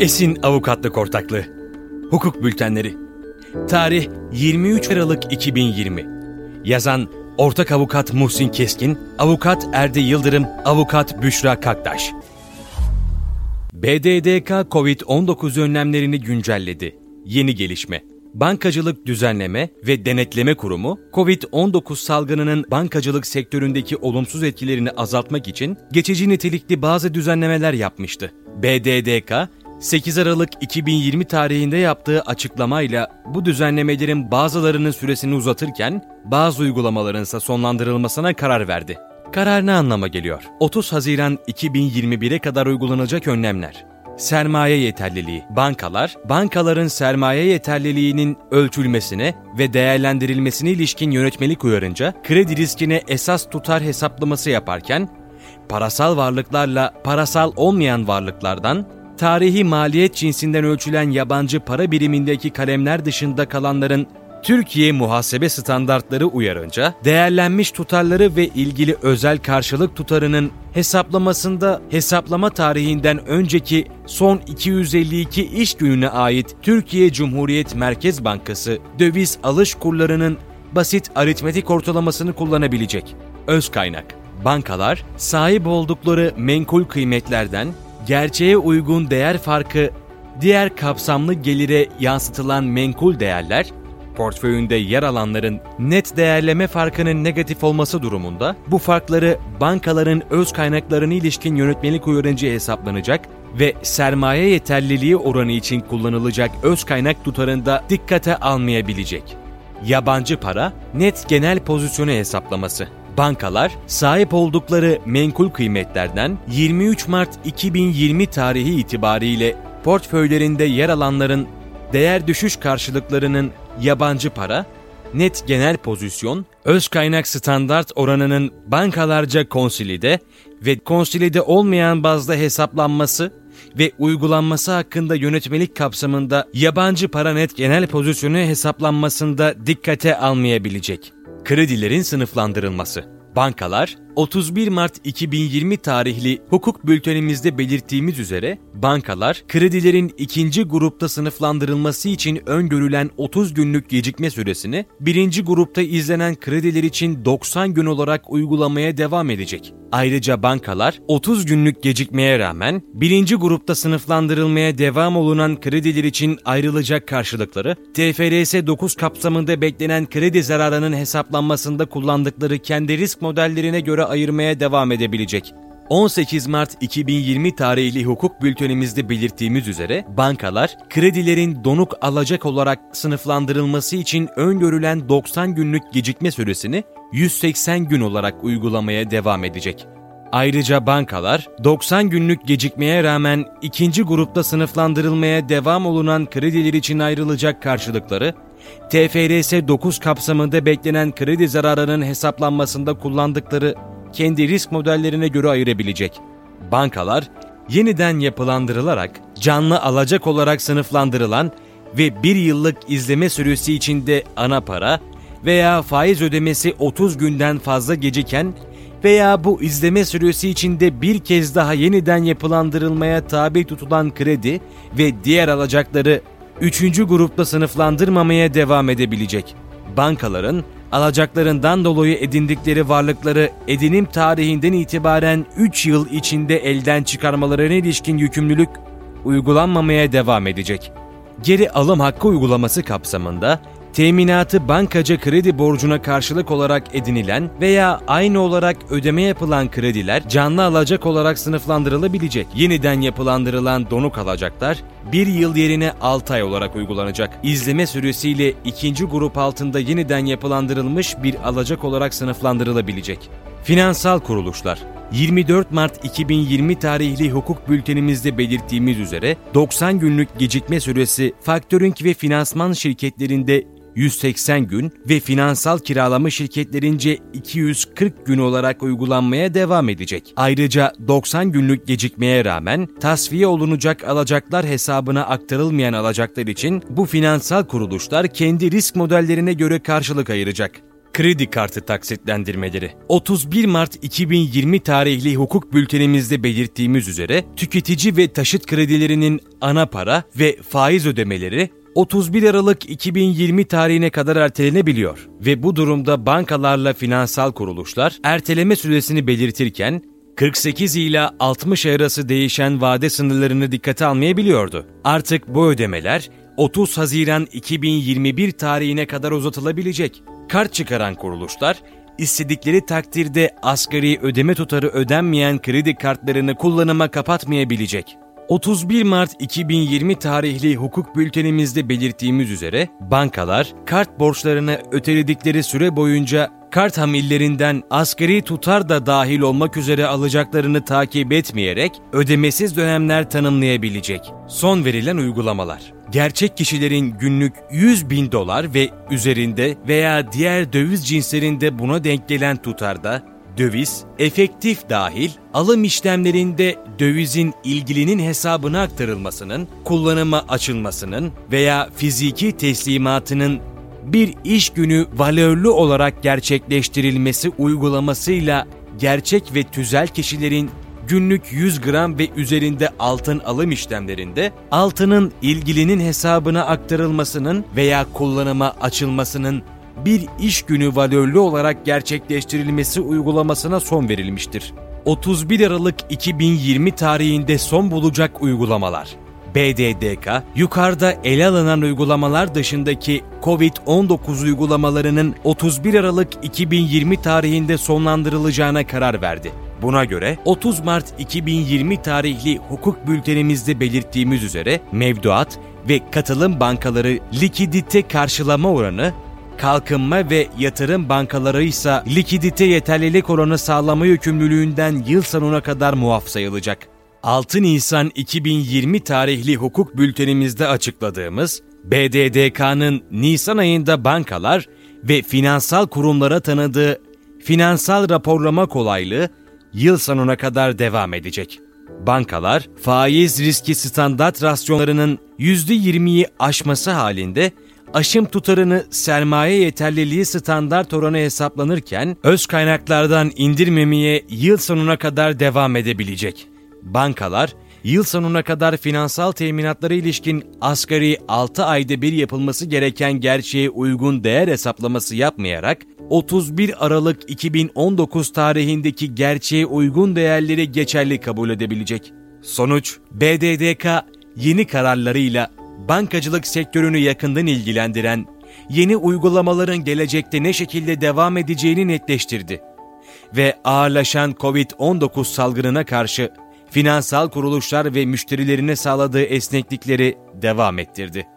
Esin Avukatlık Ortaklığı. Hukuk Bültenleri. Tarih 23 Aralık 2020 Yazan Ortak Avukat Muhsin Keskin, Avukat Erdi Yıldırım, Avukat Büşra Kaktaş. BDDK COVID-19 önlemlerini güncelledi. Yeni gelişme. Bankacılık Düzenleme ve Denetleme Kurumu, COVID-19 salgınının bankacılık sektöründeki olumsuz etkilerini azaltmak için geçici nitelikli bazı düzenlemeler yapmıştı. BDDK, 8 Aralık 2020 tarihinde yaptığı açıklamayla bu düzenlemelerin bazılarının süresini uzatırken bazı uygulamaların ise sonlandırılmasına karar verdi. Karar ne anlama geliyor? 30 Haziran 2021'e kadar uygulanacak önlemler. Sermaye yeterliliği. Bankalar, bankaların sermaye yeterliliğinin ölçülmesine ve değerlendirilmesine ilişkin yönetmelik uyarınca kredi riskine esas tutar hesaplaması yaparken parasal varlıklarla parasal olmayan varlıklardan tarihi maliyet cinsinden ölçülen yabancı para birimindeki kalemler dışında kalanların Türkiye muhasebe standartları uyarınca değerlenmiş tutarları ve ilgili özel karşılık tutarının hesaplamasında hesaplama tarihinden önceki son 252 iş gününe ait Türkiye Cumhuriyet Merkez Bankası döviz alış kurlarının basit aritmetik ortalamasını kullanabilecek. Öz kaynak Bankalar sahip oldukları menkul kıymetlerden gerçeğe uygun değer farkı diğer kapsamlı gelire yansıtılan menkul değerler portföyünde yer alanların net değerleme farkının negatif olması durumunda bu farkları bankaların öz kaynaklarına ilişkin yönetmelik uyarınca hesaplanacak ve sermaye yeterliliği oranı için kullanılacak öz kaynak tutarında dikkate almayabilecek. Yabancı para net genel pozisyonu hesaplaması. Bankalar sahip oldukları menkul kıymetlerden 23 Mart 2020 tarihi itibariyle portföylerinde yer alanların değer düşüş karşılıklarının yabancı para, net genel pozisyon, öz kaynak standart oranının bankalarca konsilide ve konsilide olmayan bazda hesaplanması ve uygulanması hakkında yönetmelik kapsamında yabancı para net genel pozisyonu hesaplanmasında dikkate almayabilecek. Kredilerin sınıflandırılması. Bankalar, 31 Mart 2020 tarihli hukuk bültenimizde belirttiğimiz üzere, bankalar, kredilerin ikinci grupta sınıflandırılması için öngörülen 30 günlük gecikme süresini, birinci grupta izlenen krediler için 90 gün olarak uygulamaya devam edecek. Ayrıca bankalar 30 günlük gecikmeye rağmen birinci grupta sınıflandırılmaya devam olunan krediler için ayrılacak karşılıkları TFRS 9 kapsamında beklenen kredi zararının hesaplanmasında kullandıkları kendi risk modellerine göre ayırmaya devam edebilecek. 18 Mart 2020 tarihli hukuk bültenimizde belirttiğimiz üzere bankalar kredilerin donuk alacak olarak sınıflandırılması için öngörülen 90 günlük gecikme süresini 180 gün olarak uygulamaya devam edecek. Ayrıca bankalar 90 günlük gecikmeye rağmen ikinci grupta sınıflandırılmaya devam olunan krediler için ayrılacak karşılıkları TFRS 9 kapsamında beklenen kredi zararının hesaplanmasında kullandıkları kendi risk modellerine göre ayırabilecek. Bankalar yeniden yapılandırılarak canlı alacak olarak sınıflandırılan ve bir yıllık izleme süresi içinde ana para veya faiz ödemesi 30 günden fazla geciken veya bu izleme süresi içinde bir kez daha yeniden yapılandırılmaya tabi tutulan kredi ve diğer alacakları üçüncü grupta sınıflandırmamaya devam edebilecek. Bankaların alacaklarından dolayı edindikleri varlıkları edinim tarihinden itibaren 3 yıl içinde elden çıkarmalarına ilişkin yükümlülük uygulanmamaya devam edecek. Geri alım hakkı uygulaması kapsamında teminatı bankaca kredi borcuna karşılık olarak edinilen veya aynı olarak ödeme yapılan krediler canlı alacak olarak sınıflandırılabilecek. Yeniden yapılandırılan donuk alacaklar bir yıl yerine 6 ay olarak uygulanacak. İzleme süresiyle ikinci grup altında yeniden yapılandırılmış bir alacak olarak sınıflandırılabilecek. Finansal kuruluşlar 24 Mart 2020 tarihli hukuk bültenimizde belirttiğimiz üzere 90 günlük gecikme süresi faktörink ve finansman şirketlerinde 180 gün ve finansal kiralama şirketlerince 240 gün olarak uygulanmaya devam edecek. Ayrıca 90 günlük gecikmeye rağmen tasfiye olunacak alacaklar hesabına aktarılmayan alacaklar için bu finansal kuruluşlar kendi risk modellerine göre karşılık ayıracak. Kredi kartı taksitlendirmeleri. 31 Mart 2020 tarihli hukuk bültenimizde belirttiğimiz üzere tüketici ve taşıt kredilerinin ana para ve faiz ödemeleri 31 Aralık 2020 tarihine kadar ertelenebiliyor ve bu durumda bankalarla finansal kuruluşlar erteleme süresini belirtirken 48 ila 60 arası değişen vade sınırlarını dikkate almayabiliyordu. Artık bu ödemeler 30 Haziran 2021 tarihine kadar uzatılabilecek. Kart çıkaran kuruluşlar istedikleri takdirde asgari ödeme tutarı ödenmeyen kredi kartlarını kullanıma kapatmayabilecek. 31 Mart 2020 tarihli hukuk bültenimizde belirttiğimiz üzere bankalar kart borçlarını öteledikleri süre boyunca kart hamillerinden asgari tutar da dahil olmak üzere alacaklarını takip etmeyerek ödemesiz dönemler tanımlayabilecek. Son verilen uygulamalar gerçek kişilerin günlük 100 bin dolar ve üzerinde veya diğer döviz cinslerinde buna denk gelen tutarda döviz, efektif dahil alım işlemlerinde dövizin ilgilinin hesabına aktarılmasının, kullanıma açılmasının veya fiziki teslimatının bir iş günü valörlü olarak gerçekleştirilmesi uygulamasıyla gerçek ve tüzel kişilerin günlük 100 gram ve üzerinde altın alım işlemlerinde altının ilgilinin hesabına aktarılmasının veya kullanıma açılmasının bir iş günü valörlü olarak gerçekleştirilmesi uygulamasına son verilmiştir. 31 Aralık 2020 tarihinde son bulacak uygulamalar. BDDK, yukarıda ele alınan uygulamalar dışındaki COVID-19 uygulamalarının 31 Aralık 2020 tarihinde sonlandırılacağına karar verdi. Buna göre 30 Mart 2020 tarihli hukuk bültenimizde belirttiğimiz üzere mevduat ve katılım bankaları likidite karşılama oranı, kalkınma ve yatırım bankaları ise likidite yeterlilik oranı sağlama yükümlülüğünden yıl sonuna kadar muaf sayılacak. 6 Nisan 2020 tarihli hukuk bültenimizde açıkladığımız BDDK'nın Nisan ayında bankalar ve finansal kurumlara tanıdığı finansal raporlama kolaylığı yıl sonuna kadar devam edecek. Bankalar, faiz riski standart rasyonlarının %20'yi aşması halinde aşım tutarını sermaye yeterliliği standart oranı hesaplanırken öz kaynaklardan indirmemeye yıl sonuna kadar devam edebilecek. Bankalar, yıl sonuna kadar finansal teminatlara ilişkin asgari 6 ayda bir yapılması gereken gerçeğe uygun değer hesaplaması yapmayarak 31 Aralık 2019 tarihindeki gerçeğe uygun değerleri geçerli kabul edebilecek. Sonuç, BDDK yeni kararlarıyla bankacılık sektörünü yakından ilgilendiren yeni uygulamaların gelecekte ne şekilde devam edeceğini netleştirdi ve ağırlaşan COVID-19 salgınına karşı finansal kuruluşlar ve müşterilerine sağladığı esneklikleri devam ettirdi.